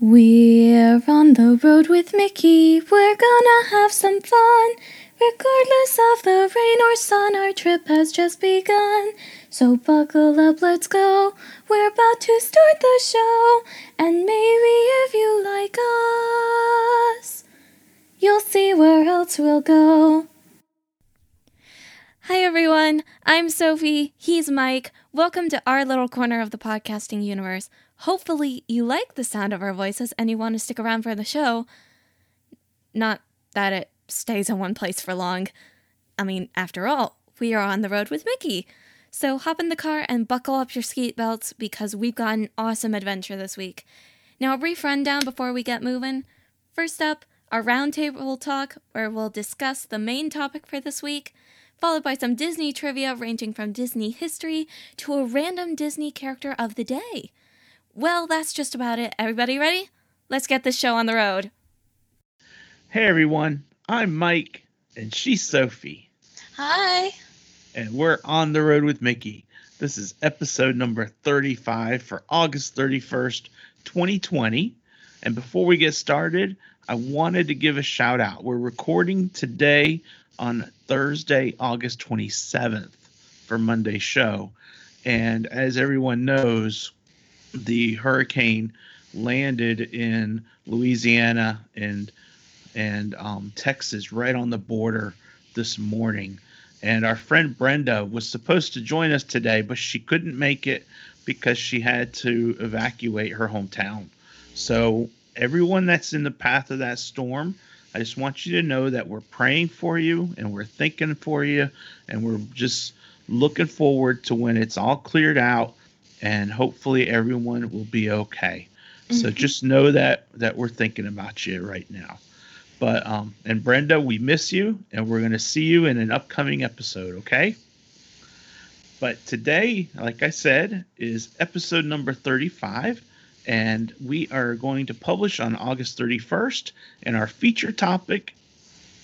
We're on the road with Mickey. We're gonna have some fun. Regardless of the rain or sun, our trip has just begun. So buckle up, let's go. We're about to start the show. And maybe if you like us, you'll see where else we'll go. Hi, everyone. I'm Sophie. He's Mike. Welcome to our little corner of the podcasting universe. Hopefully, you like the sound of our voices and you want to stick around for the show. Not that it stays in one place for long. I mean, after all, we are on the road with Mickey. So hop in the car and buckle up your seat belts because we've got an awesome adventure this week. Now, a brief rundown before we get moving. First up, our roundtable talk, where we'll discuss the main topic for this week, followed by some Disney trivia ranging from Disney history to a random Disney character of the day. Well, that's just about it. Everybody ready? Let's get this show on the road. Hey everyone, I'm Mike, and she's Sophie. Hi. And we're on the road with Mickey. This is episode number 35 for August 31st, 2020. And before we get started, I wanted to give a shout out. We're recording today on Thursday, August 27th for Monday's show. And as everyone knows, the hurricane landed in Louisiana and and um, Texas, right on the border this morning. And our friend Brenda was supposed to join us today, but she couldn't make it because she had to evacuate her hometown. So, everyone that's in the path of that storm, I just want you to know that we're praying for you and we're thinking for you and we're just looking forward to when it's all cleared out and hopefully everyone will be okay. So mm-hmm. just know that that we're thinking about you right now. But um and Brenda, we miss you and we're going to see you in an upcoming episode, okay? But today, like I said, is episode number 35 and we are going to publish on August 31st and our feature topic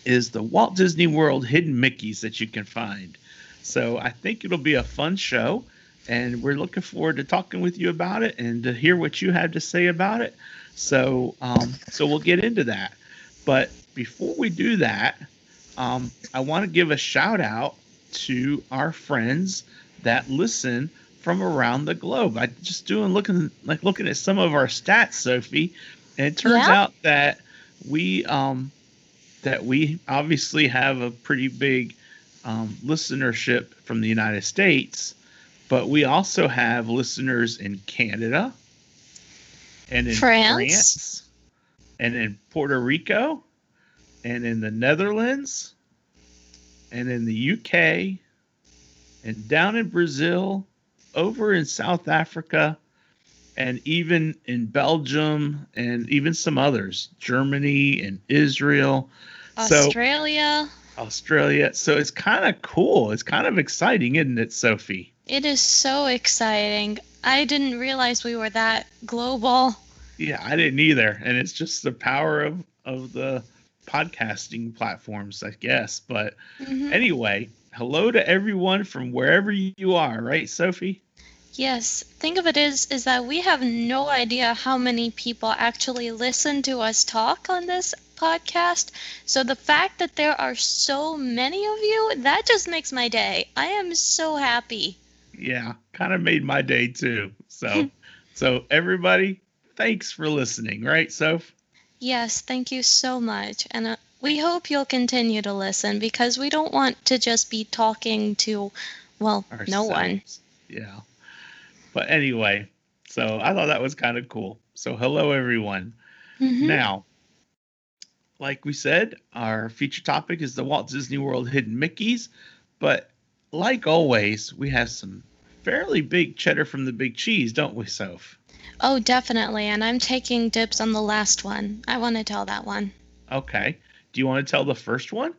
is the Walt Disney World hidden Mickeys that you can find. So I think it'll be a fun show and we're looking forward to talking with you about it and to hear what you have to say about it. So, um, so we'll get into that. But before we do that, um, I want to give a shout out to our friends that listen from around the globe. I just doing looking like looking at some of our stats, Sophie, and it turns yeah. out that we um, that we obviously have a pretty big um, listenership from the United States but we also have listeners in Canada and in France, France and in Puerto Rico and in the Netherlands and in the UK and down in Brazil, over in South Africa, and even in Belgium and even some others, Germany and Israel, Australia. So, Australia. So it's kind of cool. It's kind of exciting, isn't it, Sophie? It is so exciting. I didn't realize we were that global. Yeah, I didn't either. And it's just the power of, of the podcasting platforms, I guess. But mm-hmm. anyway, hello to everyone from wherever you are, right, Sophie? Yes. Think of it is is that we have no idea how many people actually listen to us talk on this podcast. So the fact that there are so many of you, that just makes my day. I am so happy yeah, kind of made my day too. So, so everybody, thanks for listening, right, Soph? Yes, thank you so much. And uh, we hope you'll continue to listen because we don't want to just be talking to, well, Ourselves. no one. Yeah. But anyway, so I thought that was kind of cool. So, hello, everyone. Mm-hmm. Now, like we said, our feature topic is the Walt Disney World Hidden Mickeys. But like always, we have some fairly big cheddar from the big cheese, don't we, Soph? Oh, definitely. And I'm taking dibs on the last one. I want to tell that one. Okay. Do you want to tell the first one?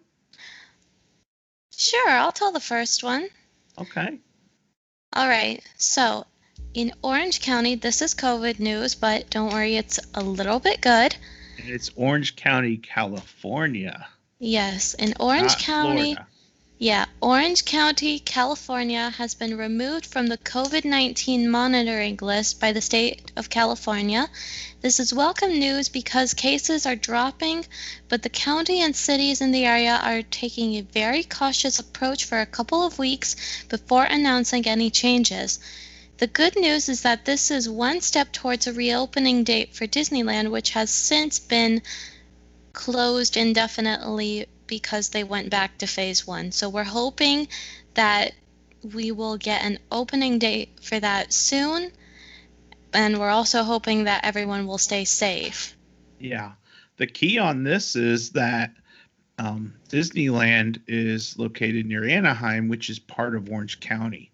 Sure, I'll tell the first one. Okay. All right. So, in Orange County, this is COVID news, but don't worry, it's a little bit good. it's Orange County, California. Yes, in Orange County. Florida Yeah, Orange County, California has been removed from the COVID 19 monitoring list by the state of California. This is welcome news because cases are dropping, but the county and cities in the area are taking a very cautious approach for a couple of weeks before announcing any changes. The good news is that this is one step towards a reopening date for Disneyland, which has since been closed indefinitely because they went back to phase one. So we're hoping that we will get an opening date for that soon. And we're also hoping that everyone will stay safe. Yeah. The key on this is that um, Disneyland is located near Anaheim, which is part of Orange County.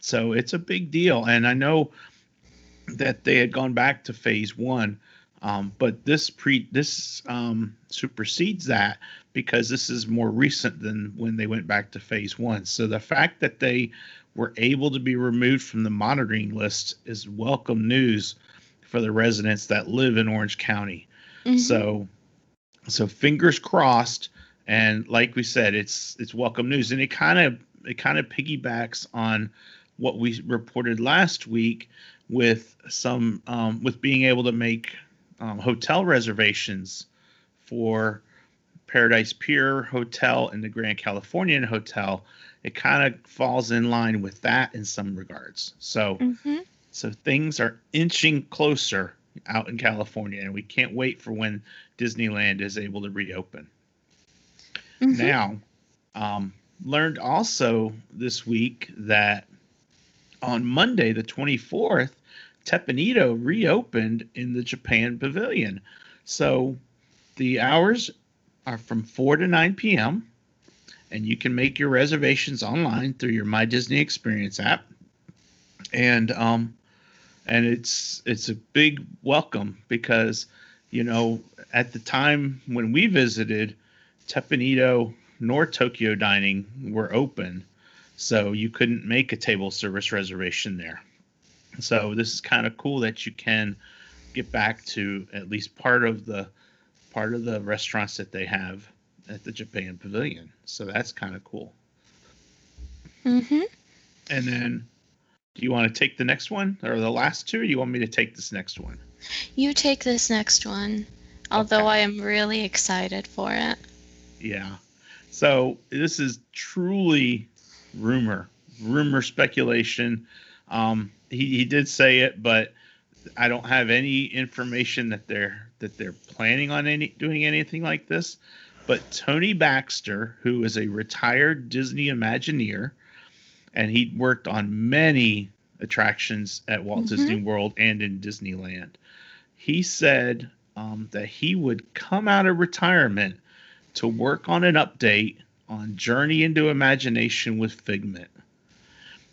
So it's a big deal. And I know that they had gone back to phase one, um, but this pre this um, supersedes that because this is more recent than when they went back to phase one. So the fact that they were able to be removed from the monitoring list is welcome news for the residents that live in Orange County. Mm-hmm. So so fingers crossed and like we said it's it's welcome news and it kind of it kind of piggybacks on what we reported last week with some um, with being able to make um, hotel reservations for Paradise Pier Hotel and the Grand Californian Hotel, it kind of falls in line with that in some regards. So, mm-hmm. so things are inching closer out in California, and we can't wait for when Disneyland is able to reopen. Mm-hmm. Now, um, learned also this week that on Monday, the 24th, Teppan Edo reopened in the Japan Pavilion. So the hours are from 4 to 9 p.m. and you can make your reservations online through your My Disney Experience app. And um and it's it's a big welcome because you know at the time when we visited Teppan Edo nor Tokyo Dining were open so you couldn't make a table service reservation there. So this is kind of cool that you can get back to at least part of the part of the restaurants that they have at the Japan Pavilion. So that's kind of cool. Mhm. And then do you want to take the next one or the last two or do you want me to take this next one? You take this next one. Although okay. I am really excited for it. Yeah. So this is truly rumor, rumor speculation. Um, he, he did say it, but I don't have any information that they're that they're planning on any doing anything like this. But Tony Baxter, who is a retired Disney Imagineer, and he worked on many attractions at Walt mm-hmm. Disney World and in Disneyland, he said um, that he would come out of retirement to work on an update on Journey into Imagination with Figment.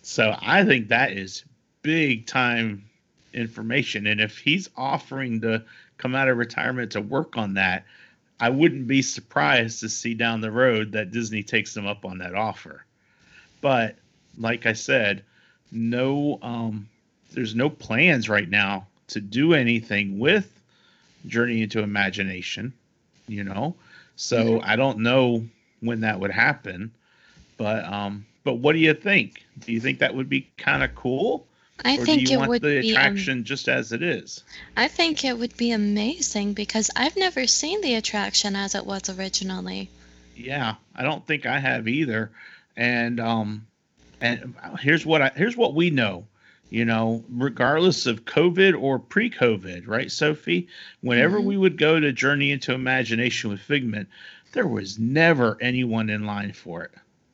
So I think that is big time information. And if he's offering to come out of retirement to work on that, I wouldn't be surprised to see down the road that Disney takes him up on that offer. But like I said, no um there's no plans right now to do anything with Journey into Imagination, you know. So mm-hmm. I don't know when that would happen. But um but what do you think? Do you think that would be kind of cool? I or think do you it want would the be attraction just as it is? I think it would be amazing because I've never seen the attraction as it was originally. Yeah, I don't think I have either. And um and here's what I here's what we know. You know, regardless of COVID or pre-COVID, right, Sophie? Whenever mm-hmm. we would go to Journey into Imagination with Figment, there was never anyone in line for it.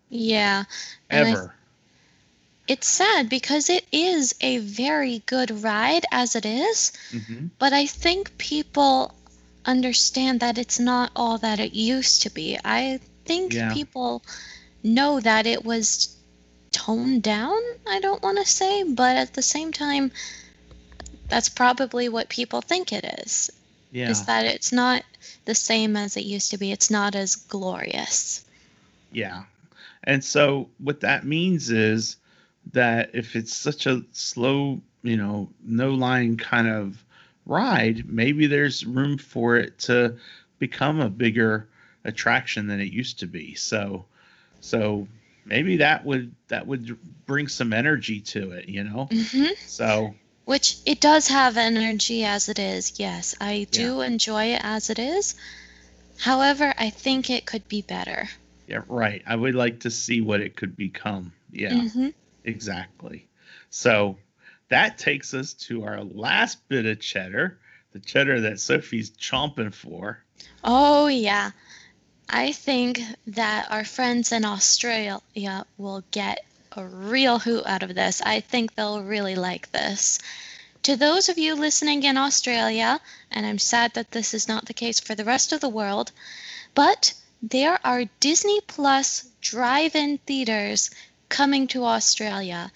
Yeah. Ever it's sad because it is a very good ride as it is, mm-hmm. but I think people understand that it's not all that it used to be. I think yeah. people know that it was toned down, I don't want to say, but at the same time, that's probably what people think it is. Yeah. Is that it's not the same as it used to be. It's not as glorious. Yeah. And so what that means is that if it's such a slow, you know, no line kind of ride, maybe there's room for it to become a bigger attraction than it used to be. So, so maybe that would that would bring some energy to it, you know. hmm So Which it does have energy as it is. Yes, I do enjoy it as it is. However, I think it could be better. yeah, right. I would like to see what it could become. Yeah. hmm Exactly. So that takes us to our last bit of cheddar, the cheddar that Sophie's chomping for. Oh, yeah. I think that our friends in Australia will get a real hoot out of this. I think they'll really like this. To those of you listening in Australia, and I'm sad that this is not the case for the rest of the world, but there are Disney Plus drive in theaters coming to Australia.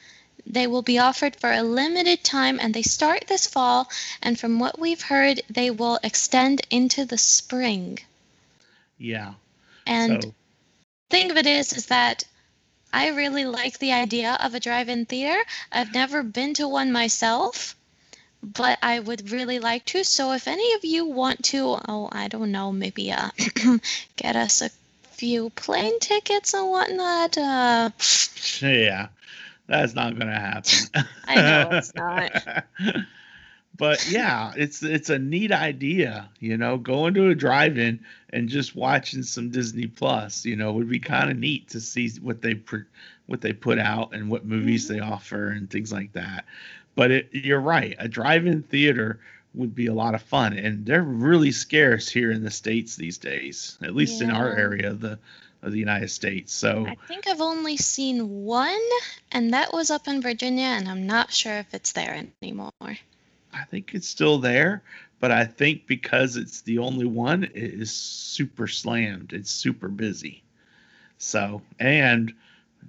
They will be offered for a limited time and they start this fall. And from what we've heard, they will extend into the spring. Yeah. And so thing of it is, is that I really like the idea of a drive-in theater. I've never been to one myself, but I would really like to. So if any of you want to, oh, I don't know, maybe uh, get us a few plane tickets and whatnot. Uh, yeah, that's not gonna happen. I know it's not. but yeah, it's it's a neat idea, you know, going to a drive-in and just watching some Disney Plus, you know, would be kind of neat to see what they pr- what they put out and what movies Mhm. they offer and things like that. But it, you're right, a drive-in theater would be a lot of fun, and they're really scarce here in the states these days, at least in our area of the of the United States. So I think I've only seen one, and that was up in Virginia, and I'm not sure if it's there anymore. I think it's still there, but I think because it's the only one, it is super slammed. It's super busy. So, and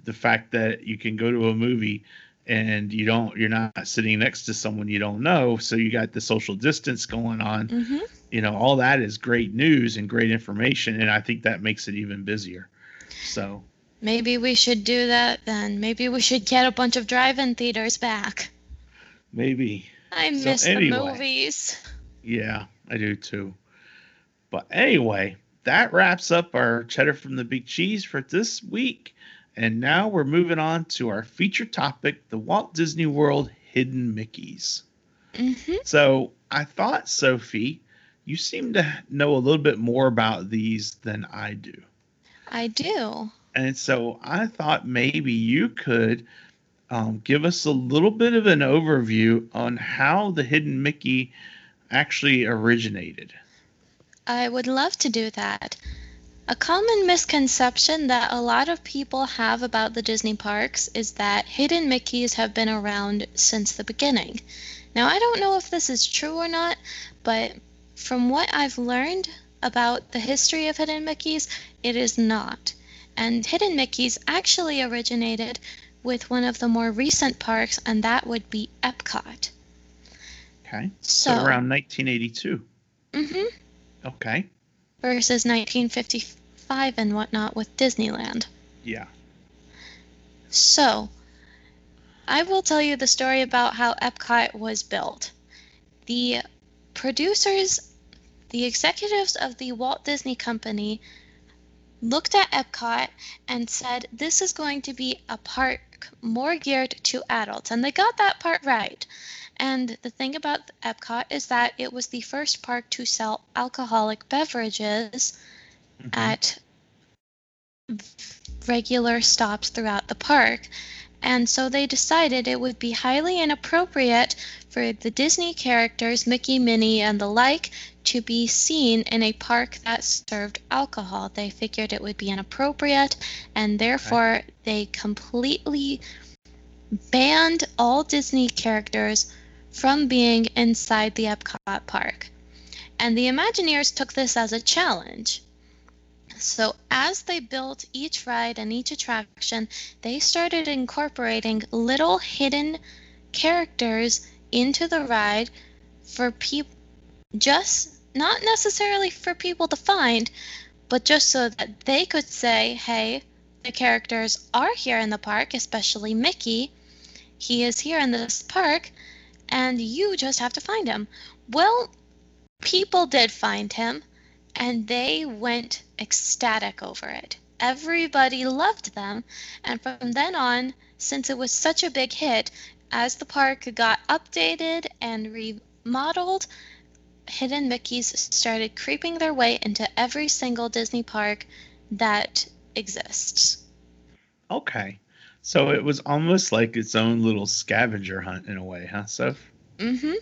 the fact that you can go to a movie and you don't, you're not sitting next to someone you don't know, so you got the social distance going on. hmm You know, all that is great news and great information, and I think that makes it even busier. So, Maybe we should do that then. Maybe we should get a bunch of drive-in theaters back. maybe I So miss anyway. the movies. Yeah, I do too. But anyway, that wraps up our cheddar from the big cheese for this week. And now we're moving on to our feature topic the Walt Disney World Hidden Mickeys. hmm So I thought, Sophie, you seem to know a little bit more about these than I do. I do. And so I thought maybe you could um, give us a little bit of an overview on how the Hidden Mickey actually originated. I would love to do that. A common misconception that a lot of people have about the Disney parks is that hidden Mickeys have been around since the beginning. Now, I don't know if this is true or not, but from what I've learned about the history of hidden Mickeys, it is not. And hidden Mickeys actually originated with one of the more recent parks, and that would be Epcot. Okay. So, So, around 1982. Mm hmm. Okay. versus 1955 and whatnot with Disneyland. Yeah. So, I will tell you the story about how Epcot was built. The producers, the executives of the Walt Disney Company looked at Epcot and said, This is going to be a park more geared to adults. And they got that part right. And the thing about Epcot is that it was the first park to sell alcoholic beverages Mhm. at regular stops throughout the park. And so they decided it would be highly inappropriate for the Disney characters, Mickey, Minnie, and the like, to be seen in a park that served alcohol. They figured it would be inappropriate, and therefore they completely banned all Disney characters from being inside the Epcot park. And the Imagineers took this as a challenge. So, as they built each ride and each attraction, they started incorporating little hidden characters into the ride for people, just not necessarily for people to find, but just so that they could say, hey, the characters are here in the park, especially Mickey. He is here in this park, and you just have to find him. Well, people did find him and they went ecstatic over it. everybody loved them. And from then on, since it was such a big hit, as the park got updated and remodeled, hidden Mickeys started creeping their way into every single Disney park that exists. Okay. So it was almost like its own little scavenger hunt in a way, huh, Soph? Mm-hmm.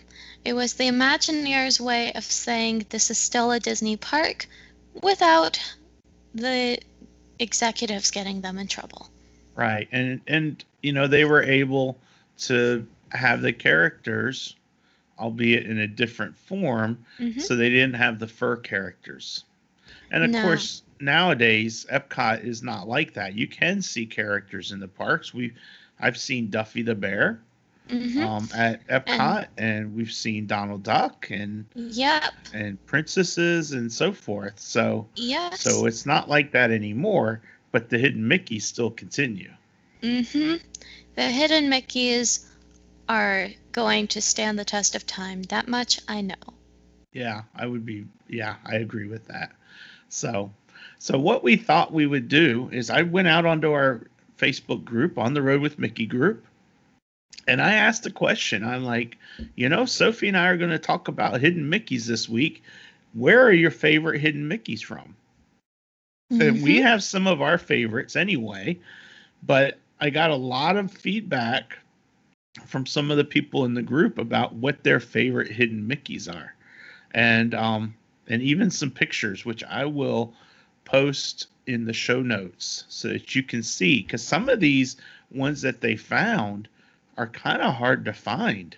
It was the Imagineers' way of saying this is still a Disney park without the executives getting them in trouble. Right. And and you know, they were able to have the characters albeit in a different form Mhm. so they didn't have the fur characters. And of No. course, nowadays Epcot is not like that. You can see characters in the parks. We I've seen Duffy the Bear Mm-hmm. um, at Epcot, and, we've seen Donald Duck and yep. and princesses and so forth. So Yes. so it's not like that anymore. But the hidden Mickeys still continue. Mm-hmm. The hidden Mickeys are going to stand the test of time. That much I know. Yeah, I would be. Yeah, I agree with that. So, so what we thought we would do is I went out onto our Facebook group on the road with Mickey group, and I asked a question. I'm like, you know, Sophie and I are going to talk about hidden Mickeys this week. Where are your favorite hidden Mickeys from? And we Mhm. have some of our favorites anyway, but I got a lot of feedback from some of the people in the group about what their favorite hidden Mickeys are. And um and even some pictures which I will post in the show notes so that you can see cuz some of these ones that they found are kind of hard to find.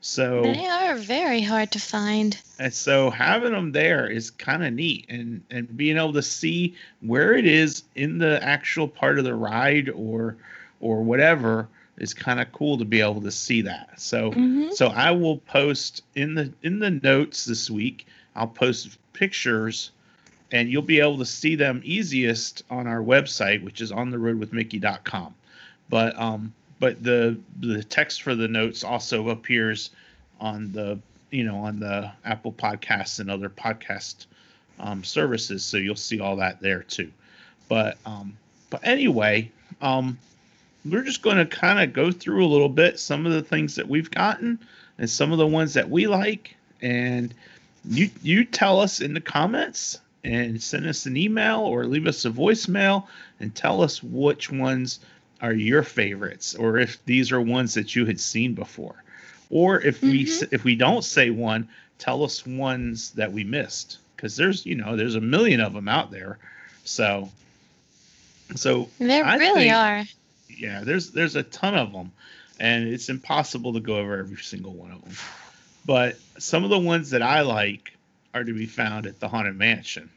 So They are very hard to find. and so having them there is kind of neat and and being able to see where it is in the actual part of the ride or or whatever is kind of cool to be able to see that. So Mhm. so I will post in the in the notes this week. I'll post pictures and you'll be able to see them easiest on our website which is on the road with mickey.com. But um but the the text for the notes also appears on the you know on the Apple Podcasts and other podcast um, services, so you'll see all that there too. But um, but anyway, um, we're just going to kind of go through a little bit some of the things that we've gotten and some of the ones that we like, and you you tell us in the comments and send us an email or leave us a voicemail and tell us which ones are your favorites or if these are ones that you had seen before or if we Mhm. s- if we don't say one tell us ones that we missed because there's you know there's a million of them out there so so There I really think- are. yeah there's there's a ton of them and it's impossible to go over every single one of them but some of the ones that i like are to be found at the haunted mansion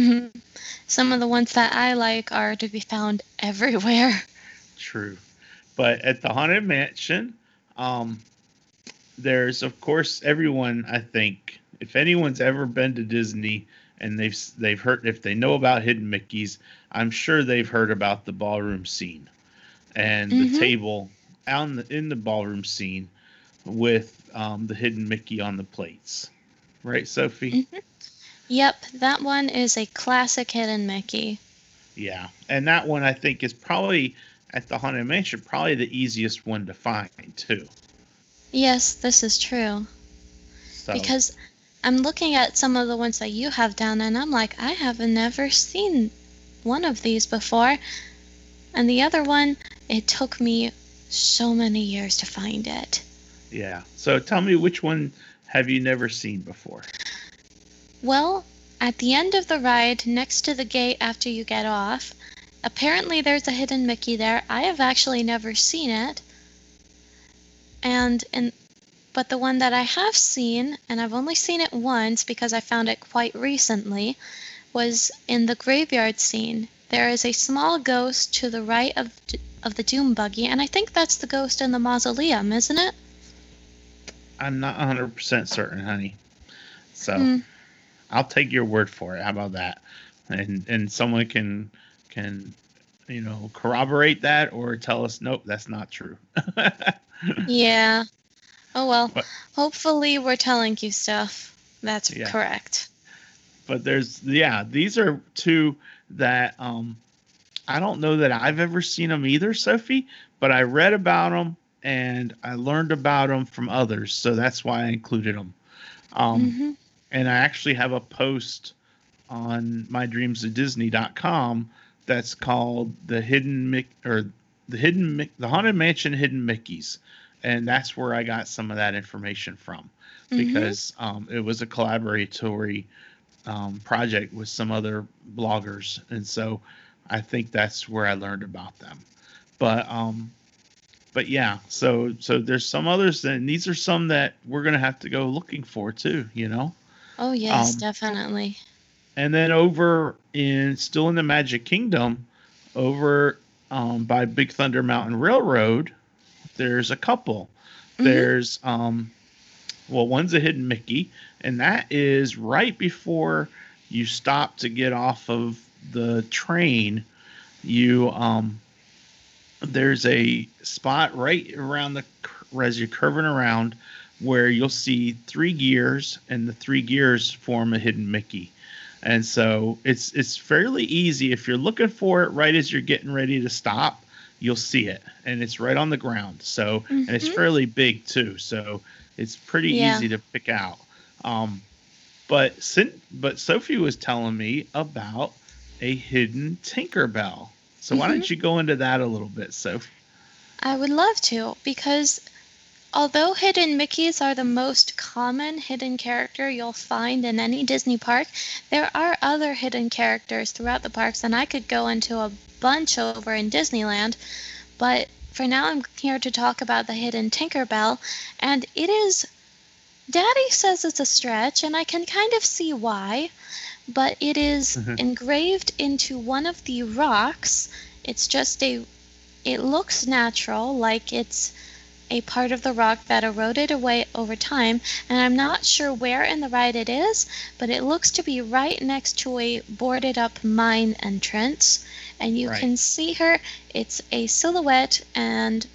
Mhm. Some of the ones that I like are to be found everywhere. True. But at the Haunted Mansion, um, there's of course everyone. I think if anyone's ever been to Disney and they've they've heard if they know about Hidden Mickey's, I'm sure they've heard about the ballroom scene and Mhm. the table out in the, in the ballroom scene with um, the Hidden Mickey on the plates. Right, Sophie? Mhm. Yep, that one is a classic hidden Mickey. Yeah, and that one I think is probably at the Haunted Mansion probably the easiest one to find too. Yes, this is true. So, Because I'm looking at some of the ones that you have down, and I'm like, I have never seen one of these before. And the other one, it took me so many years to find it. yeah. So tell me which one have you never seen before? Well, at the end of the ride, next to the gate after you get off, apparently there's a hidden Mickey there. I have actually never seen it. And in but the one that I have seen, and I've only seen it once because I found it quite recently, was in the graveyard scene. There is a small ghost to the right of of the doom buggy, and I think that's the ghost in the mausoleum, isn't it? I'm not 100% certain, honey. So Hmm. I'll take your word for it. How about that? And and someone can can you know corroborate that or tell us nope, that's not true. Yeah. Oh well. But- Hopefully we're telling you stuff that's Yeah. correct. but there's yeah, these are two that um, I don't know that I've ever seen them either, Sophie, but I read about them and I learned about them from others, so that's why I included them. Um, Mhm. And I actually have a post on mydreamsofdisney.com that's called the hidden Mick or the hidden Mick, the haunted mansion hidden Mickeys, and that's where I got some of that information from Mhm. because um, it was a collaboratory um, project with some other bloggers, and so I think that's where I learned about them. But um, but yeah, so so there's some others, and these are some that we're gonna have to go looking for too. You know. Oh yes, Um, definitely. And then over in still in the Magic Kingdom, over um, by Big Thunder Mountain Railroad, there's a couple. Mhm. There's um, well, one's a hidden Mickey, and that is right before you stop to get off of the train. You um, there's a spot right around the as you're curving around where you'll see three gears, and the three gears form a hidden Mickey. And so it's it's fairly easy if you're looking for it right as you're getting ready to stop, you'll see it, and it's right on the ground. So and it's Mhm. fairly big too, so it's pretty Yeah. easy to pick out. Um, but but Sophie was telling me about a hidden Tinkerbell. So why Mhm. don't you go into that a little bit, Sophie? I would love to because although hidden Mickeys are the most common hidden character you'll find in any Disney park, there are other hidden characters throughout the parks, and I could go into a bunch over in Disneyland. But for now, I'm here to talk about the hidden Tinkerbell, and it is. Daddy says it's a stretch, and I can kind of see why, but it is Mhm. engraved into one of the rocks. It's just a it looks natural, like it's a part of the rock that eroded away over time, and I'm not sure where in the ride it is, but it looks to be right next to a boarded up mine entrance. And you Right. can see her, it's a silhouette, and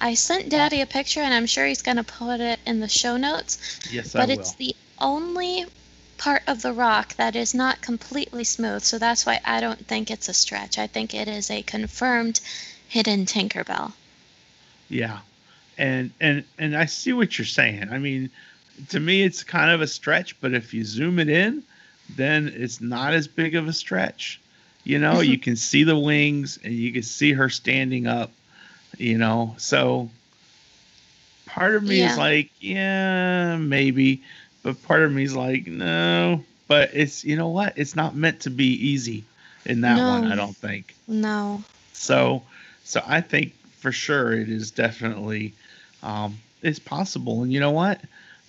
I sent Daddy a picture, and I'm sure he's going to put it in the show notes. Yes, I will. But it's the only part of the rock that is not completely smooth, so that's why I don't think it's a stretch. I think it is a confirmed hidden Tinkerbell. Yeah. And and and I see what you're saying. I mean, to me it's kind of a stretch, but if you zoom it in, then it's not as big of a stretch. You know, mm-hmm. you can see the wings and you can see her standing up, you know. So part of me Yeah. is like, yeah, maybe, but part of me is like, no. But it's you know what? It's not meant to be easy in that one, I don't think. No. So, so I think for sure it is definitely, um, it's possible. And you know what?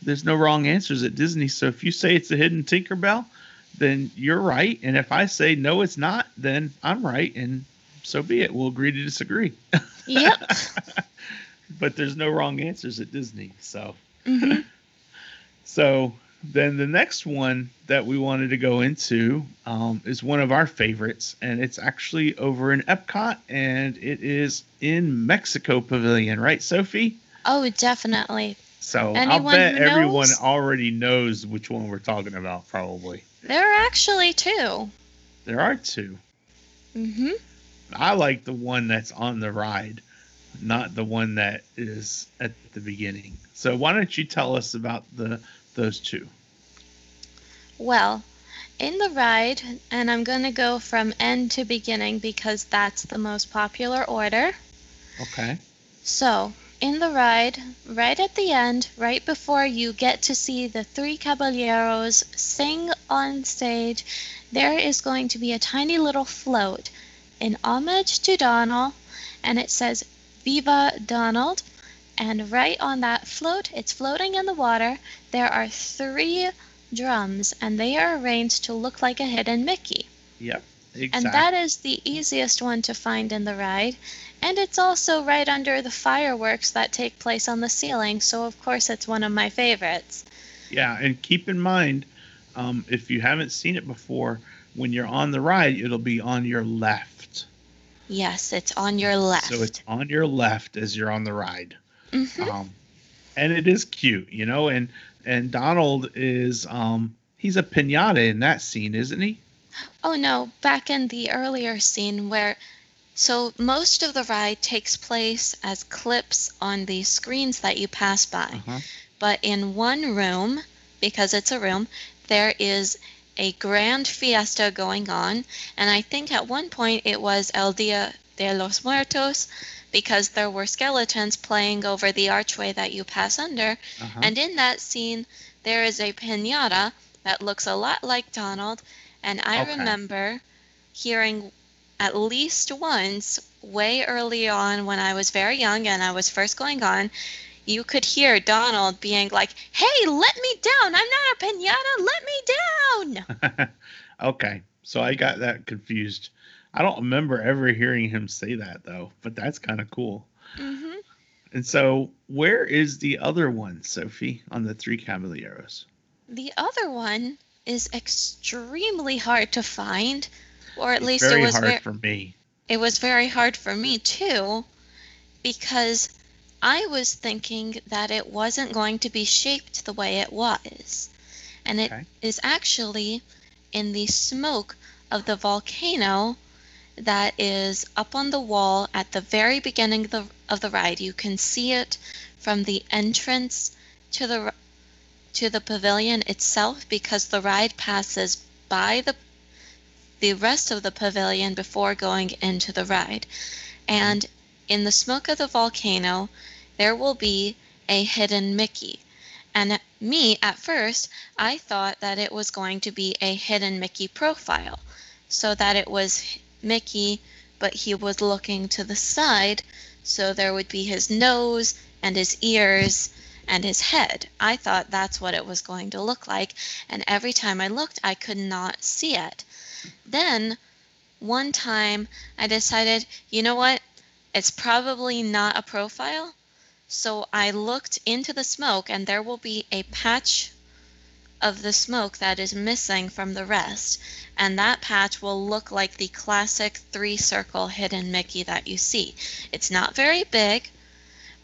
There's no wrong answers at Disney. So if you say it's a hidden Tinkerbell, then you're right. And if I say no, it's not, then I'm right. And so be it. We'll agree to disagree. Yep. but there's no wrong answers at Disney. So, hmm so then the next one that we wanted to go into um, is one of our favorites, and it's actually over in Epcot, and it is in Mexico Pavilion, right, Sophie? Oh, definitely. So I'll bet everyone already knows which one we're talking about. Probably There are actually two. there are two. hmm I like the one that's on the ride, not the one that is at the beginning. So why don't you tell us about the those two? Well, in the ride, and I'm going to go from end to beginning because that's the most popular order. Okay. So, in the ride, right at the end, right before you get to see the three caballeros sing on stage, there is going to be a tiny little float in homage to Donald, and it says Viva Donald. And right on that float, it's floating in the water, there are three drums, and they are arranged to look like a hidden Mickey. Yep. Exactly. And that is the easiest one to find in the ride. And it's also right under the fireworks that take place on the ceiling, so of course it's one of my favorites. Yeah, and keep in mind, um, if you haven't seen it before, when you're on the ride, it'll be on your left. Yes, it's on your left. So it's on your left as you're on the ride. Mhm. Um, and it is cute, you know. And and Donald is um, he's a pinata in that scene, isn't he? Oh no, back in the earlier scene where so most of the ride takes place as clips on the screens that you pass by. Uh-huh. But in one room, because it's a room, there is a grand fiesta going on. And I think at one point it was El Dia de los Muertos because there were skeletons playing over the archway that you pass under. Uh-huh. And in that scene, there is a pinata that looks a lot like Donald. And I Okay. remember hearing at least once, way early on when I was very young and I was first going on, you could hear Donald being like, Hey, let me down. I'm not a pinata. Let me down. okay, so I got that confused. I don't remember ever hearing him say that though, but that's kind of cool. hmm And so, where is the other one, Sophie, on the Three Caballeros? The other one is extremely hard to find, or at It's least it was hard ver- for me. it was very hard for me too because I was thinking that it wasn't going to be shaped the way it was. And it is Okay. actually in the smoke of the volcano that is up on the wall at the very beginning of the, of the ride. You can see it from the entrance to the to the pavilion itself because the ride passes by the the rest of the pavilion before going into the ride. And in the smoke of the volcano, there will be a hidden Mickey. And me, at first, I thought that it was going to be a hidden Mickey profile. So that it was Mickey, but he was looking to the side. So there would be his nose and his ears and his head. I thought that's what it was going to look like. And every time I looked, I could not see it. Then one time I decided, you know what? It's probably not a profile. So I looked into the smoke and there will be a patch of the smoke that is missing from the rest. And that patch will look like the classic three circle hidden Mickey that you see. It's not very big,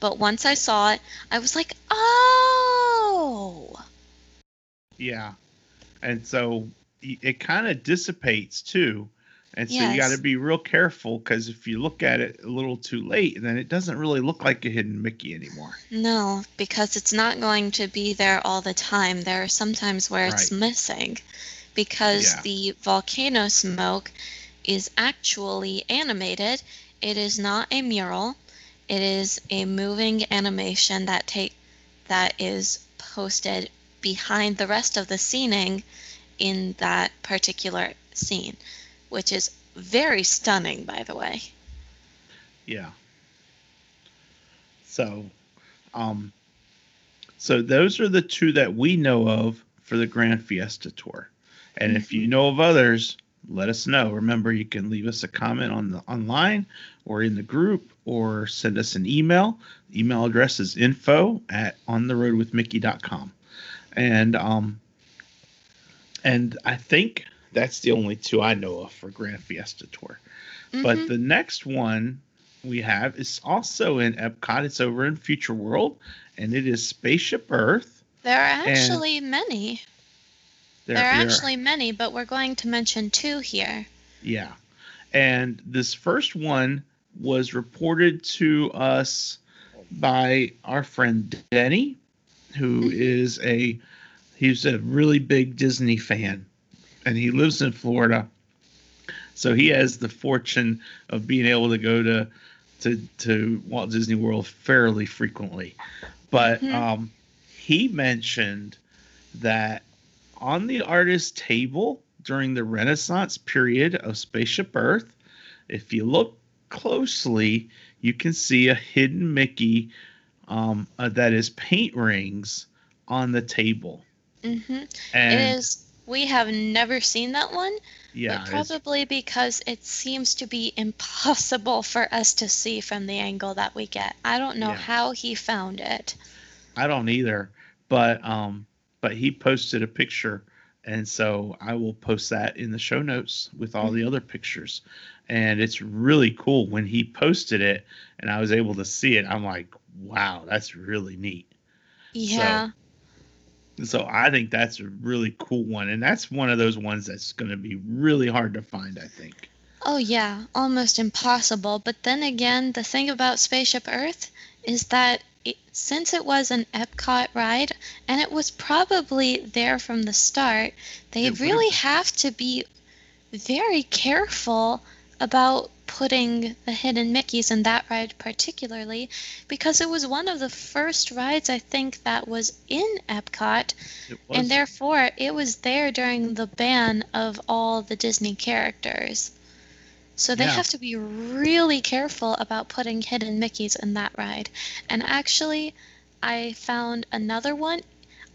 but once I saw it, I was like, oh! Yeah. And so it kind of dissipates too. And so you got to be real careful because if you look at it a little too late, then it doesn't really look like a hidden Mickey anymore. No, because it's not going to be there all the time. There are some times where it's missing because Yeah. the volcano smoke is actually animated. It is not a mural. It is a moving animation that take that is posted behind the rest of the scening in that particular scene, which is very stunning by the way. Yeah. So, um, so those are the two that we know of for the Grand Fiesta Tour. And if you know of others, let us know. Remember, you can leave us a comment on the online or in the group or send us an email. Email address is info at ontheroadwithmickey.com. And um and I think that's the only two I know of for Grand Fiesta Tour. But Mhm. the next one we have is also in Epcot. It's over in Future World, and it is Spaceship Earth. there are actually many. There, There are there- actually many, but we're going to mention two here. yeah. And this first one was reported to us by our friend Denny, who Mhm. a he's a really big Disney fan, and he lives in Florida. So he has the fortune of being able to go to to to Walt Disney World fairly frequently. But Mhm. um, he mentioned that on the artist's table during the Renaissance period of Spaceship Earth, if you look closely, you can see a hidden Mickey um, uh, that is paint rings on the table. hmm And it is. We have never seen that one, yeah, but probably because it seems to be impossible for us to see from the angle that we get. I don't know Yeah. how he found it. I don't either, but um, but he posted a picture, and so I will post that in the show notes with all the other pictures, and it's really cool when he posted it, and I was able to see it. I'm like, wow, that's really neat. Yeah. So I think that's a really cool one, and that's one of those ones that's going to be really hard to find. I think. Oh, yeah, almost impossible. But then again, the thing about Spaceship Earth is that it, since it was an Epcot ride and it was probably there from the start, they It would've really have to be very careful about putting the hidden Mickeys in that ride particularly because it was one of the first rides I think that was in Epcot was. and therefore it was there during the ban of all the Disney characters. So they Yeah. have to be really careful about putting hidden Mickeys in that ride. And actually, I found another one.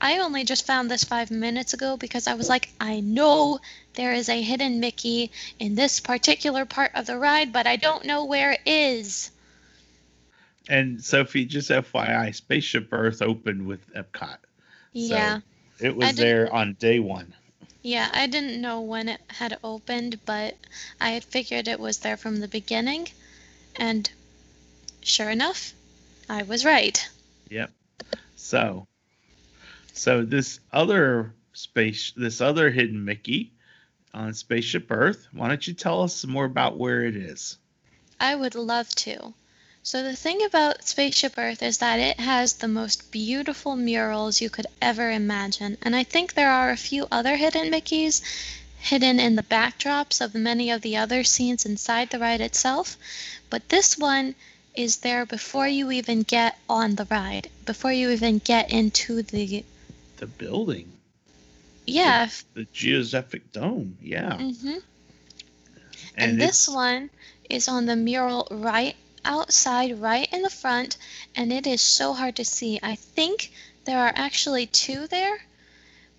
I only just found this five minutes ago because I was like, I know there is a hidden Mickey in this particular part of the ride, but I don't know where it is. and Sophie, just FYI, Spaceship Earth opened with Epcot. Yeah. It was there on day one. Yeah, I didn't know when it had opened, but I had figured it was there from the beginning. And sure enough, I was right. Yep. So, so this other space, this other hidden Mickey on Spaceship Earth. Why don't you tell us some more about where it is? I would love to. So, the thing about Spaceship Earth is that it has the most beautiful murals you could ever imagine. And I think there are a few other hidden Mickeys hidden in the backdrops of many of the other scenes inside the ride itself. But this one is there before you even get on the ride, before you even get into the. The building, Yeah. the geodesic dome. Yeah. Mm-hmm. And, this one is on the mural right outside, right in the front, and it is so hard to see. I think there are actually two there,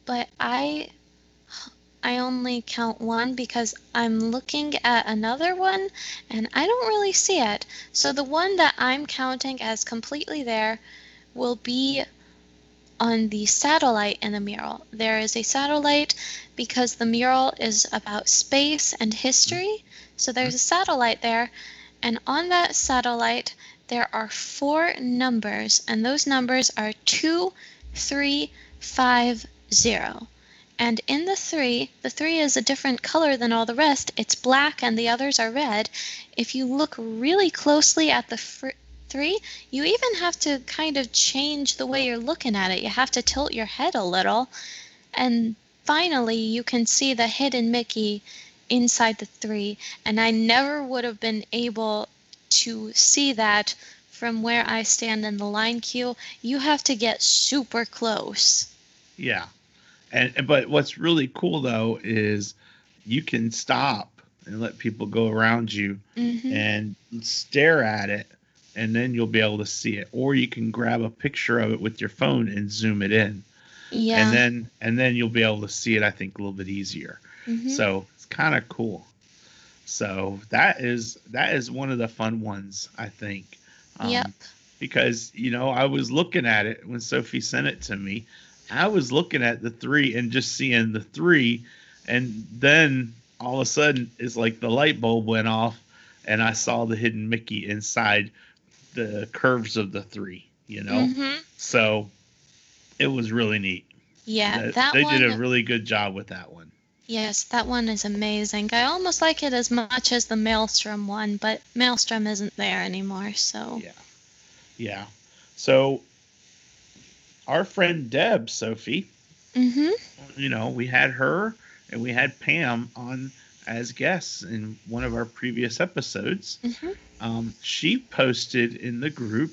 but I I only count one because I'm looking at another one and I don't really see it. So the one that I'm counting as completely there will be on the satellite in the mural. There is a satellite because the mural is about space and history. So there's a satellite there, and on that satellite, there are four numbers, and those numbers are two, three, five, zero. And in the three, the three is a different color than all the rest. It's black and the others are red. If you look really closely at the fr- three, you even have to kind of change the way you're looking at it. You have to tilt your head a little. And finally, you can see the hidden Mickey inside the three. And I never would have been able to see that from where I stand in the line queue. You have to get super close. Yeah. And but what's really cool though is you can stop and let people go around you hmm and stare at it and then you'll be able to see it or you can grab a picture of it with your phone and zoom it in Yeah. and then and then you'll be able to see it i think a little bit easier Mhm. so kind of cool so that is that is one of the fun ones i think Um, Yep. because you know i was looking at it when sophie sent it to me i was looking at the three and just seeing the three and then all of a sudden it's like the light bulb went off and i saw the hidden mickey inside the curves of the three you know Mhm. so it was really neat Yeah, That- that they one. did a really good job with that one Yes, that one is amazing. I almost like it as much as the Maelstrom one, but Maelstrom isn't there anymore, so. Yeah. Yeah. So our friend Deb, Sophie, Mhm. you know, we had her and we had Pam on as guests in one of our previous episodes. Mhm. Um, she posted in the group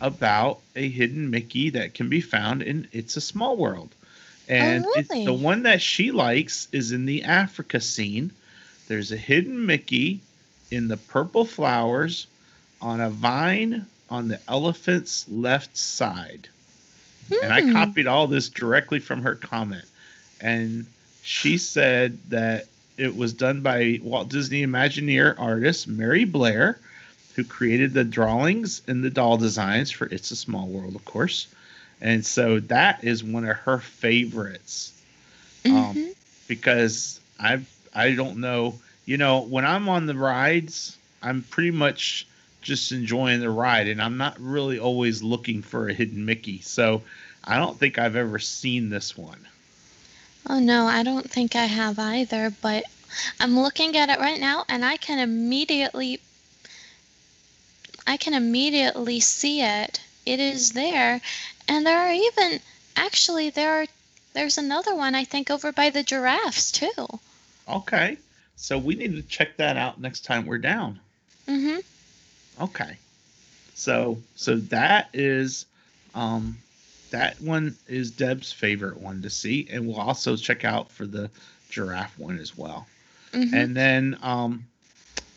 about a hidden Mickey that can be found in It's a Small World. And it's, really? the one that she likes is in the Africa scene. There's a hidden Mickey in the purple flowers on a vine on the elephant's left side. And I Hmm. copied all this directly from her comment. And she said that it was done by Walt Disney Imagineer artist Mary Blair, who created the drawings and the doll designs for It's a Small World, of course. And so that is one of her favorites um, Mhm. because I've I don't know, you know, when I'm on the rides, I'm pretty much just enjoying the ride, and I'm not really always looking for a hidden Mickey. So I don't think I've ever seen this one. Oh no, I don't think I have either, but I'm looking at it right now and I can immediately I can immediately see it. It is there. And there are even actually there are there's another one I think over by the giraffes too. Okay. So we need to check that out next time we're down. Mhm. Okay. So so that is um that one is Deb's favorite one to see and we'll also check out for the giraffe one as well. Mhm. And then um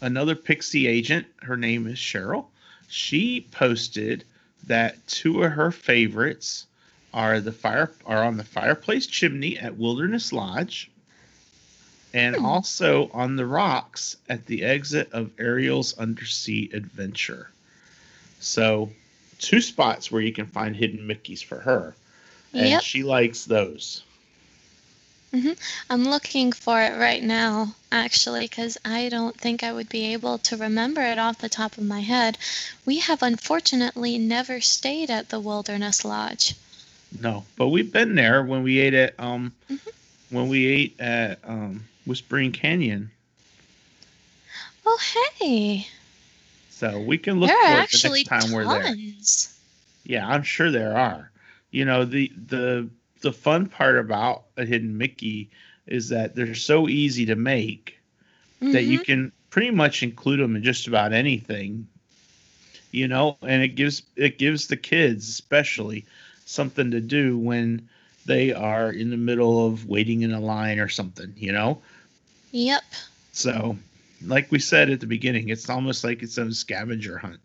another pixie agent, her name is Cheryl. She posted that two of her favorites are the fire are on the fireplace chimney at Wilderness Lodge and Hmm. also on the rocks at the exit of Ariel's undersea adventure. So, two spots where you can find hidden Mickeys for her. And Yep. she likes those. I'm looking for it right now, actually, because I don't think I would be able to remember it off the top of my head. We have unfortunately never stayed at the Wilderness Lodge. No, but we've been there when we ate at um Mhm. when we ate at um Whispering Canyon. Oh, hey, So we can look there for it the next time we're there. Yeah, I'm sure there are. You know, the the the fun part about a hidden Mickey is that they're so easy to make that you Mhm. can pretty much include them in just about anything. You know, and it gives it gives the kids especially something to do when they are in the middle of waiting in a line or something, you know? Yep. So, like we said at the beginning, it's almost like its own scavenger hunt.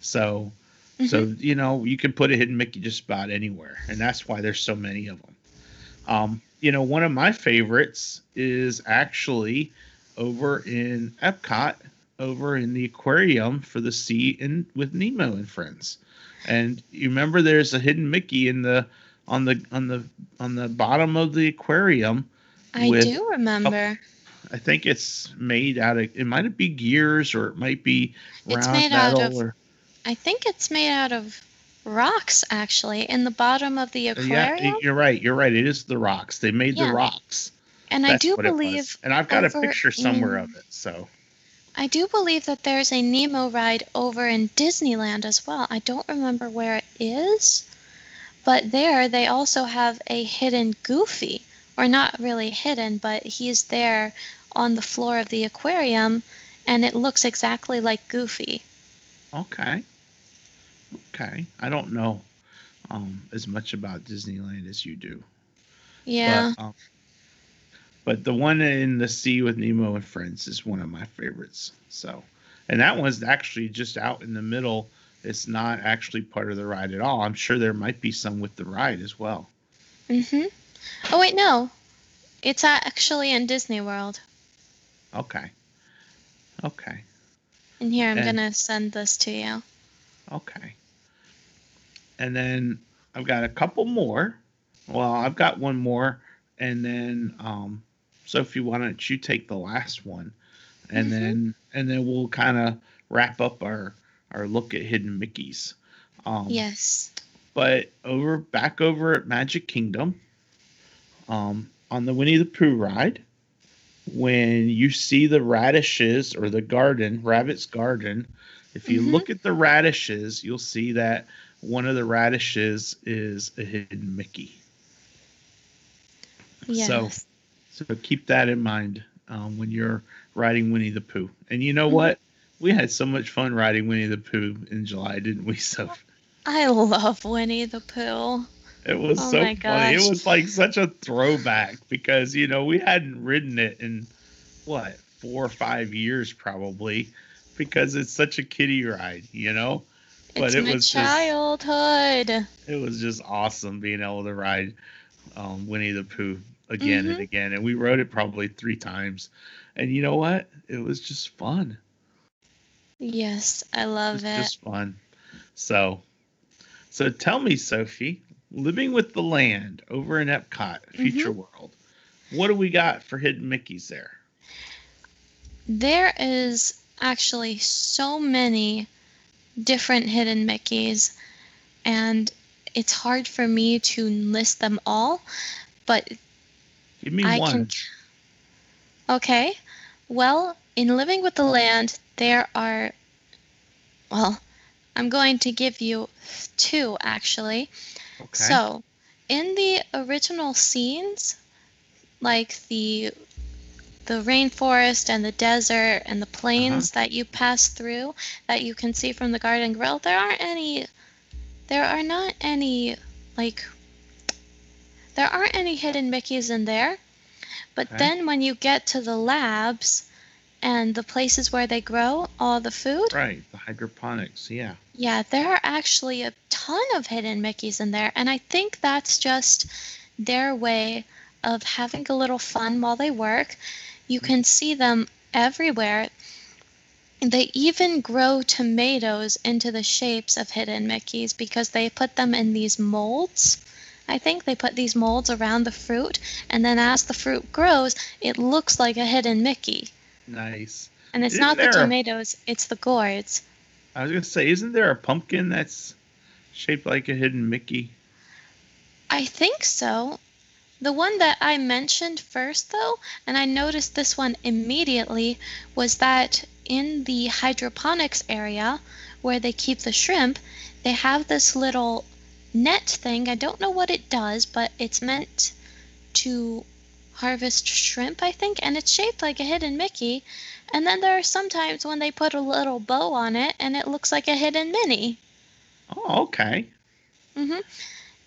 So, so Mhm. you know, you can put a hidden Mickey just about anywhere, and that's why there's so many of them. Um, you know, one of my favorites is actually over in Epcot, over in the aquarium for the sea and with Nemo and friends. And you remember there's a hidden Mickey in the on the on the on the bottom of the aquarium. I do remember. I think it's made out of it might be gears or it might be It's round made out metal of or I think it's made out of rocks, actually, in the bottom of the aquarium. Yeah, you're right. You're right. It is the rocks. They made Yeah. the rocks. and I do what it was. believe and I've got a picture somewhere in- of it. So I do believe that there's a Nemo ride over in Disneyland as well. I don't remember where it is, but there they also have a hidden Goofy, or not really hidden, but he's there on the floor of the aquarium, and it looks exactly like Goofy. okay, okay. I don't know um, as much about Disneyland as you do. Yeah. But, um, but the one in the sea with Nemo and friends is one of my favorites. So, and that one's actually just out in the middle. It's not actually part of the ride at all. I'm sure there might be some with the ride as well. Mhm. Oh wait, no. It's actually in Disney World. Okay. Okay. And here I'm And- gonna send this to you. Okay. And then I've got a couple more. Well, I've got one more, and then um, Sophie, why don't you take the last one, and Mhm. then and then we'll kind of wrap up our our look at hidden Mickey's. Um, Yes. But over back over at Magic Kingdom, um, on the Winnie the Pooh ride, when you see the radishes or the garden, Rabbit's Garden, if you Mhm. look at the radishes, you'll see that one of the radishes is a hidden Mickey. Yes. So, so keep that in mind um, when you're riding Winnie the Pooh. And you know Mhm. what? We had so much fun riding Winnie the Pooh in July, didn't we? So I love Winnie the Pooh. It was Oh so funny. It was like such a throwback because you know we hadn't ridden it in what four or five years probably because it's such a kiddie ride, you know. But It's it my was just- childhood. It was just awesome being able to ride um, Winnie the Pooh again and Mhm. again, and we rode it probably three times. And you know what? It was just fun. Yes, I love it. just fun. So, so tell me, Sophie, living with the land over in Epcot, Future World, what do we got for hidden Mickey's there? There is actually so many different hidden Mickeys, and it's hard for me to list them all, but Give me I one. can. Okay. Well, in Living with the Land, there are. Well, I'm going to give you two actually. Okay. So, in the original scenes, like the the rainforest and the desert and the plains uh-huh. that you pass through that you can see from the garden grill, there aren't any there are not any like there aren't any hidden Mickeys in there. But Okay. then when you get to the labs and the places where they grow all the food, right, the hydroponics. Yeah. yeah, there are actually a ton of hidden Mickeys in there, and I think that's just their way of having a little fun while they work. You can see them everywhere. They even grow tomatoes into the shapes of hidden Mickeys because they put them in these molds. I think they put these molds around the fruit, and then as the fruit grows, it looks like a hidden Mickey. Nice. And it's Isn't not the there a- tomatoes, it's the gourds. I was gonna say, isn't there a pumpkin that's shaped like a hidden Mickey? I think so. The one that I mentioned first, though, and I noticed this one immediately, was that in the hydroponics area where they keep the shrimp, they have this little net thing. I don't know what it does, but it's meant to harvest shrimp, I think, and it's shaped like a hidden Mickey. And then there are sometimes when they put a little bow on it and it looks like a hidden Minnie. Oh, okay. hmm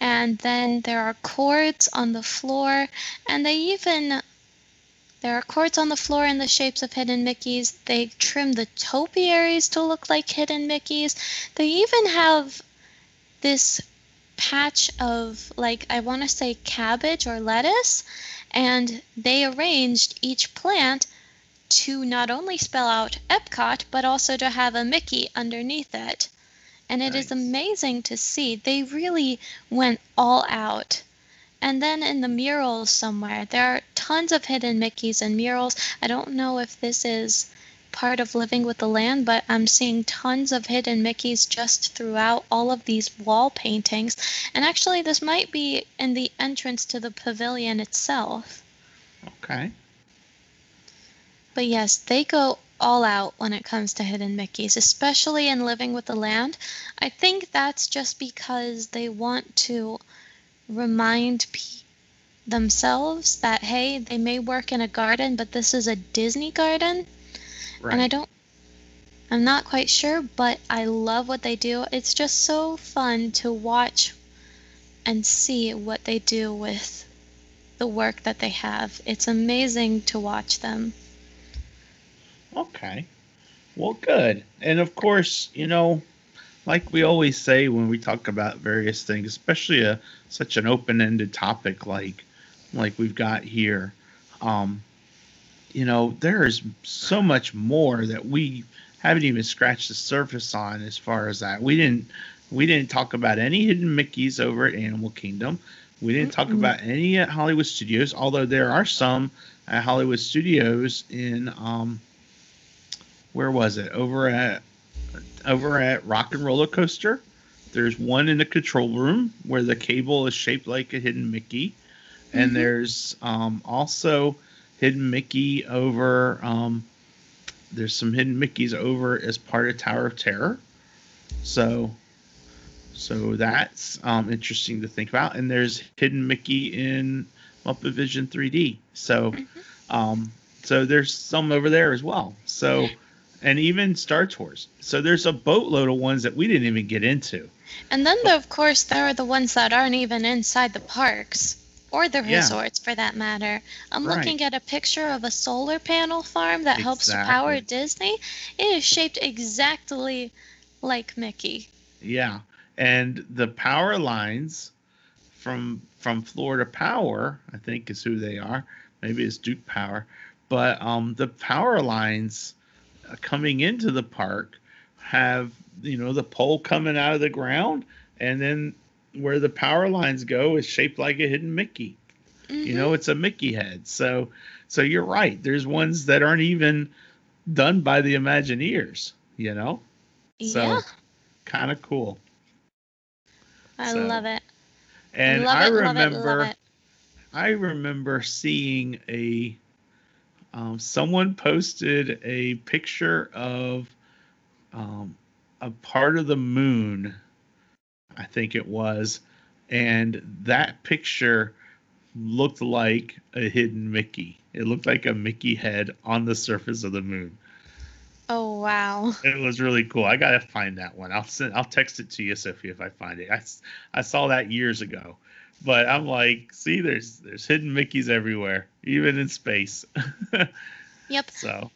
And then there are cords on the floor, and they even there are cords on the floor in the shapes of hidden Mickeys. They trim the topiaries to look like hidden Mickeys. They even have this patch of like I want to say cabbage or lettuce, and they arranged each plant to not only spell out Epcot but also to have a Mickey underneath it. And it is Nice. amazing to see. They really went all out. And then in the murals somewhere, there are tons of hidden Mickeys and murals. I don't know if this is part of living with the land, but I'm seeing tons of hidden Mickeys just throughout all of these wall paintings. And actually, this might be in the entrance to the pavilion itself. Okay. But yes, they go all out when it comes to hidden Mickeys, especially in Living with the Land. I think that's just because they want to remind themselves that, hey, they may work in a garden, but this is a Disney garden. Right. And I don't, I'm not quite sure, but I love what they do. It's just so fun to watch and see what they do with the work that they have. It's amazing to watch them. Okay. Well, good. And of course, you know, like we always say when we talk about various things, especially a such an open-ended topic like like we've got here, um, you know, there is so much more that we haven't even scratched the surface on as far as that. We didn't we didn't talk about any hidden Mickeys over at Animal Kingdom. We didn't talk Mm-mm. about any at Hollywood Studios, although there are some at Hollywood Studios in um where was it? Over at over at Rock and Roller Coaster. There's one in the control room where the cable is shaped like a hidden Mickey. And Mhm. there's um, also hidden Mickey over um, there's some hidden Mickeys over as part of Tower of Terror. So so that's um, interesting to think about. And there's hidden Mickey in Muppet Vision 3D. So um, so there's some over there as well. So and even Star Tours. So there's a boatload of ones that we didn't even get into. And then, there, of course, there are the ones that aren't even inside the parks or the Yeah. resorts for that matter. I'm Right. looking at a picture of a solar panel farm that helps to power Disney. It is shaped exactly like Mickey. Yeah, and the power lines from from Florida Power, I think is who they are. Maybe it's Duke Power, but um, the power lines coming into the park have you know the pole coming out of the ground, and then where the power lines go is shaped like a hidden Mickey. You Mhm. know, it's a Mickey head. So so you're right. There's ones that aren't even done by the Imagineers. You know, so yeah. kind of cool. I So- love it. And love I it, love it, remember love it. I remember seeing a um, someone posted a picture of um, a part of the moon, I think it was, and that picture looked like a hidden Mickey. It looked like a Mickey head on the surface of the moon. Oh wow. It was really cool. I gotta find that one. I'll send. I'll text it to you, Sophie, if I find it. I, I saw that years ago, but I'm like, see, there's there's hidden Mickeys everywhere, even in space. Yep. so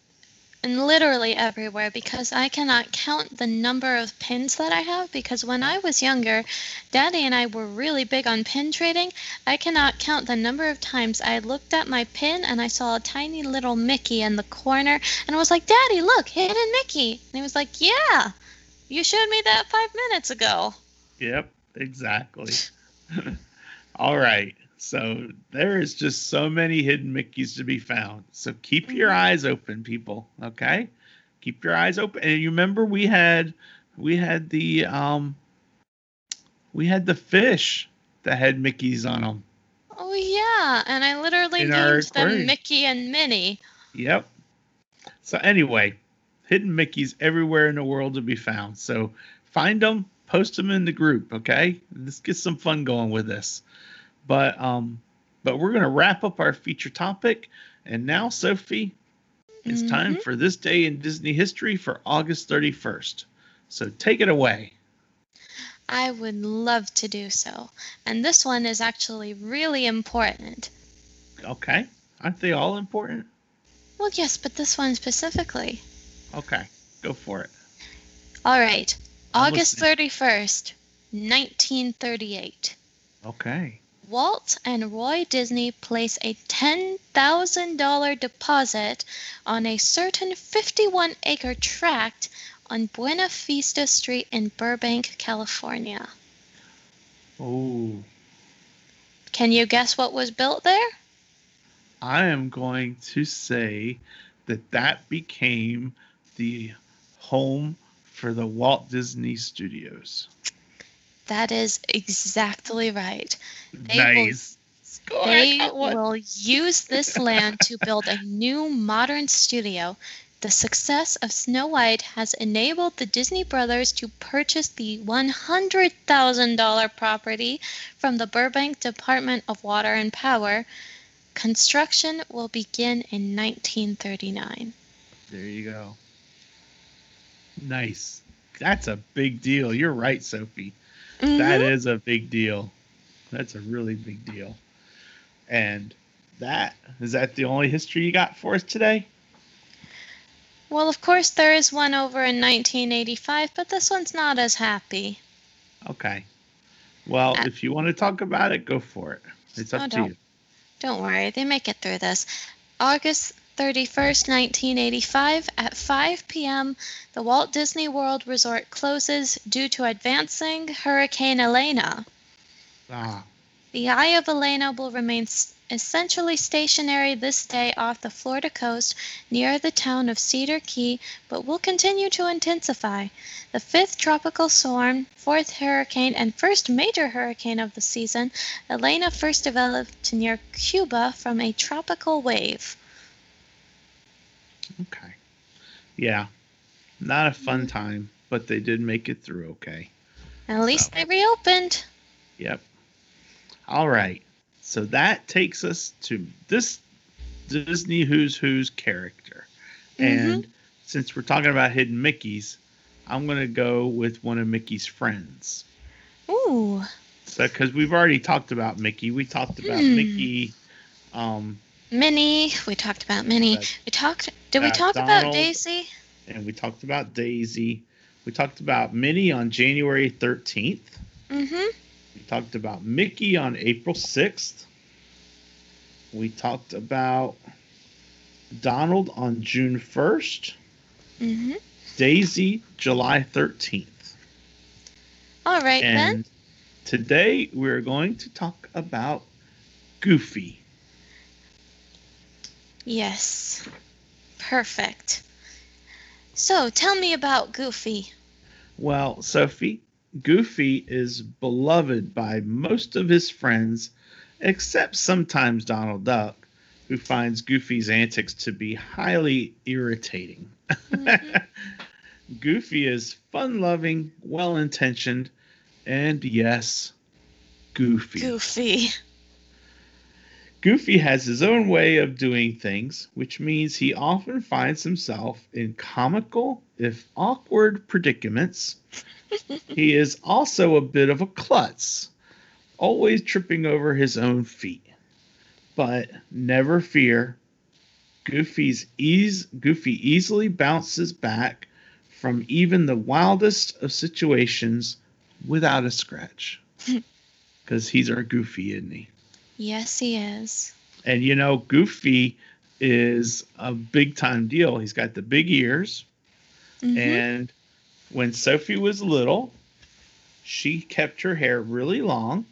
and literally everywhere because I cannot count the number of pins that I have because when I was younger, Daddy and I were really big on pin trading. I cannot count the number of times I looked at my pin and I saw a tiny little Mickey in the corner and I was like, Daddy, look, hidden Mickey. And he was like, Yeah, you showed me that five minutes ago. Yep, exactly. All right. So there is just so many hidden Mickeys to be found. So keep your Mhm. eyes open, people. Okay? Keep your eyes open. And you remember we had we had the um we had the fish that had Mickeys on them. Oh, yeah. And I literally In named them. Mickey and Minnie. Yep. So anyway, hidden Mickeys everywhere in the world to be found. So find them, post them in the group, okay? Let's get some fun going with this. But um but we're going to wrap up our feature topic and now Sophie, it's time Mhm. for this day in Disney history for August 31st. So take it away. I would love to do so. And this one is actually really important. Okay? Aren't they all important? Well, yes, but this one specifically. Okay. Go for it. All right. August 31st, 1938. Okay. Walt and Roy Disney place a $10,000 deposit on a certain 51 acre tract on Buena Vista Street in Burbank, California. Oh, Can you guess what was built there? I am going to say that that became the home for the Walt Disney Studios. That is exactly right. They nice. I They will use this land to build a new modern studio. The success of Snow White has enabled the Disney brothers to purchase the $100,000 property from the Burbank Department of Water and Power. Construction will begin in 1939. There you go. Nice. That's a big deal. You're right, Sophie. That Mhm. is a big deal. That's a really big deal. And that is that the only history you got for us today? Well, of course, there is one over in 1985, but this one's not as happy. Okay. Well, Uh, if you want to talk about it, go for it. It's up Oh, to you. Don't worry, they make it through this. August 31st, 1985, at 5 p.m., the Walt Disney World Resort closes due to advancing Hurricane Elena. Ah, The eye of Elena will remain essentially stationary this day off the Florida coast near the town of Cedar Key, but will continue to intensify. The fifth tropical storm, fourth hurricane, and first major hurricane of the season, Elena first developed near Cuba from a tropical wave. Okay. Yeah. Not a fun Mm-hmm. time, but they did make it through okay. At least So- they reopened. Yep. All right. So that takes us to this Disney Who's Who's character. Mm-hmm. And since we're talking about hidden Mickeys, I'm going to go with one of Mickey's friends. Ooh, So, because we've already talked about Mickey, we talked about Hmm. Mickey. Um, Minnie. We talked about Minnie. Right. We talked. Did we talk about Daisy? and we talked about Daisy. We talked about Minnie on January 13th. Mm-hmm. We talked about Mickey on April 6th. We talked about Donald on June 1st. Mm-hmm. Daisy July 13th. All right then. And today we're going to talk about Goofy. Yes. Perfect. So tell me about Goofy. Well, Sophie, Goofy is beloved by most of his friends, except sometimes Donald Duck, who finds Goofy's antics to be highly irritating. Mhm. Goofy is fun loving, well intentioned, and yes, goofy. Goofy. Goofy has his own way of doing things, which means he often finds himself in comical, if awkward, predicaments. he is also a bit of a klutz, always tripping over his own feet. But never fear, Goofy's ease, Goofy easily bounces back from even the wildest of situations without a scratch. Because he's our Goofy, isn't he? Yes, he is. And you know, Goofy is a big time deal. He's got the big ears. Mhm. And when Sophie was little, she kept her hair really long.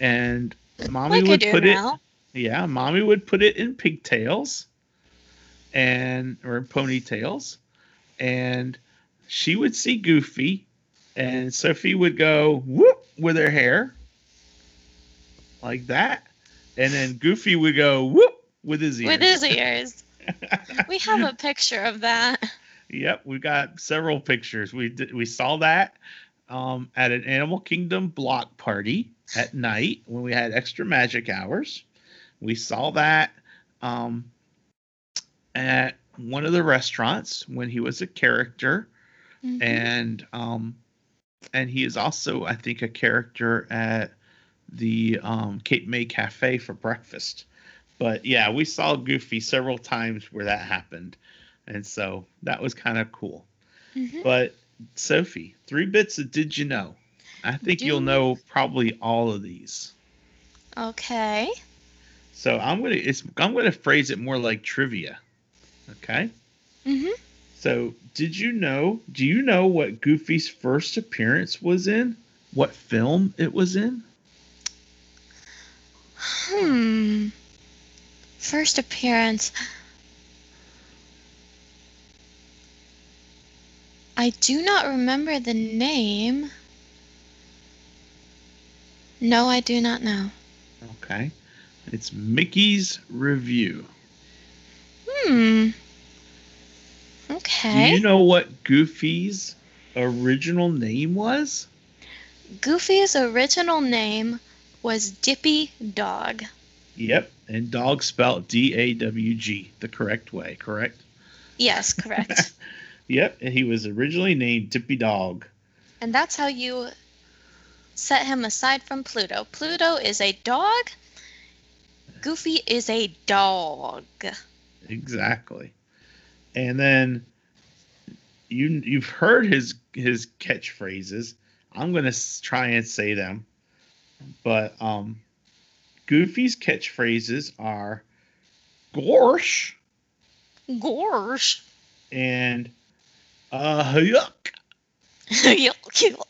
And mommy like would put now. it, yeah, mommy would put it in pigtails and or ponytails. And she would see Goofy, and Sophie would go whoop with her hair like that. And then Goofy would go whoop with his ears. With his ears. we have a picture of that. Yep, we got several pictures. We did, we saw that um, at an Animal Kingdom block party at night when we had extra magic hours. We saw that um, at one of the restaurants when he was a character, Mhm. and um, and he is also, I think, a character at the um, Cape May Cafe for breakfast. But yeah, we saw Goofy several times where that happened. And so that was kind of cool. Mhm. But Sophie, three bits of did you know? I think Do- you'll know probably all of these. Okay. So I'm gonna it's I'm gonna phrase it more like trivia. Okay. hmm So did you know? Do you know what Goofy's first appearance was in? What film it was in? Hmm. First appearance. I do not remember the name. No, I do not know. Okay. It's Mickey's Revue. Hmm. Okay. Do you know what Goofy's original name was? Goofy's original name was Dippy Dawg. Yep. And dog spelled D A W G, the correct way, correct? Yes, correct. Yep. And he was originally named Dippy Dawg. and that's how you set him aside from Pluto. Pluto is a dog. Goofy is a dog. Exactly. And then you you've heard his his catchphrases. I'm gonna try and say them, but um, Goofy's catchphrases are "Gorsh" Gorsh. and "Uh yuck." Yuck, yuck.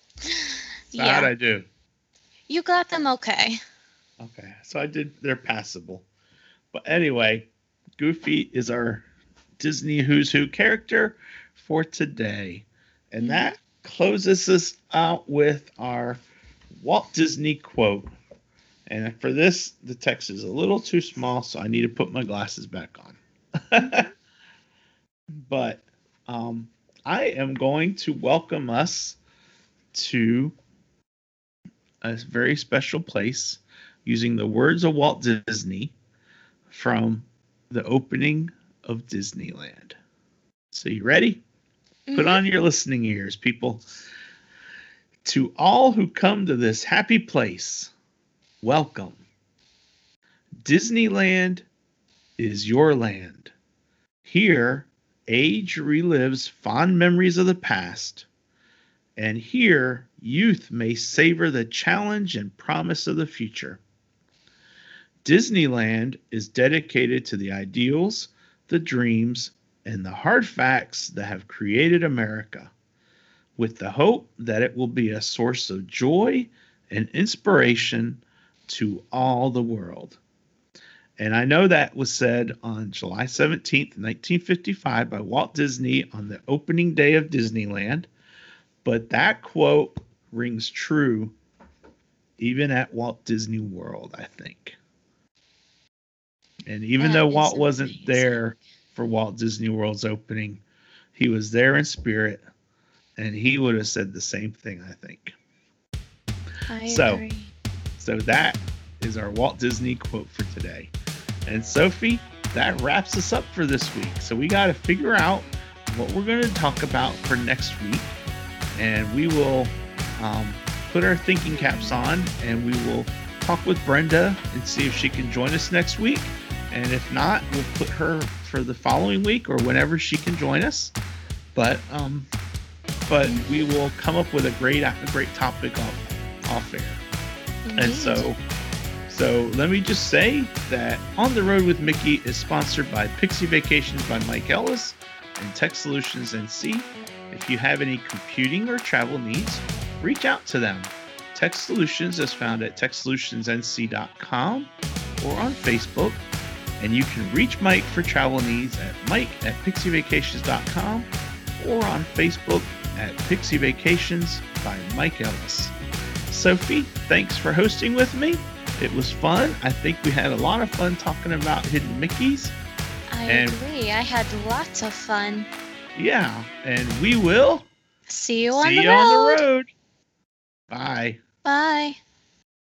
How'd I do? you got them okay. Okay, so I did. They're passable. But anyway, Goofy is our Disney Who's Who character for today, and Mhm. that closes us out with our Walt Disney quote. And for this, the text is a little too small, so I need to put my glasses back on. but um, I am going to welcome us to a very special place using the words of Walt Disney from the opening of Disneyland. So, you ready? Put Mhm. on your listening ears, people. To all who come to this happy place, welcome. Disneyland is your land. Here, age relives fond memories of the past. And here, youth may savor the challenge and promise of the future. Disneyland is dedicated to the ideals, the dreams, and the hard facts that have created America, with the hope that it will be a source of joy and inspiration to all the world. And I know that was said on July 17th, 1955, by Walt Disney on the opening day of Disneyland. But that quote rings true even at Walt Disney World, I think. And even That though Walt wasn't there for Walt Disney World's opening, he was there in spirit and he would have said the same thing, I think. I So- agree. So that is our Walt Disney quote for today. And Sophie, that wraps us up for this week. So we got to figure out what we're going to talk about for next week. And we will um, put our thinking caps on and we will talk with Brenda and see if she can join us next week. And if not, we'll put her for the following week or whenever she can join us. But um, but we will come up with a great a great topic off off air. And so, so let me just say that On the Road with Mickey is sponsored by Pixie Vacations by Mike Ellis and Tech Solutions NC. If you have any computing or travel needs, reach out to them. Tech Solutions is found at techsolutionsnc.com or on Facebook. And you can reach Mike for travel needs at mike at pixievacations.com or on Facebook at Pixie Vacations by Mike Ellis. Sophie, thanks for hosting with me. It was fun. I think we had a lot of fun talking about hidden Mickeys. I and- agree. I had lots of fun. Yeah, and we will See you on see the you road. on the road. Bye. Bye.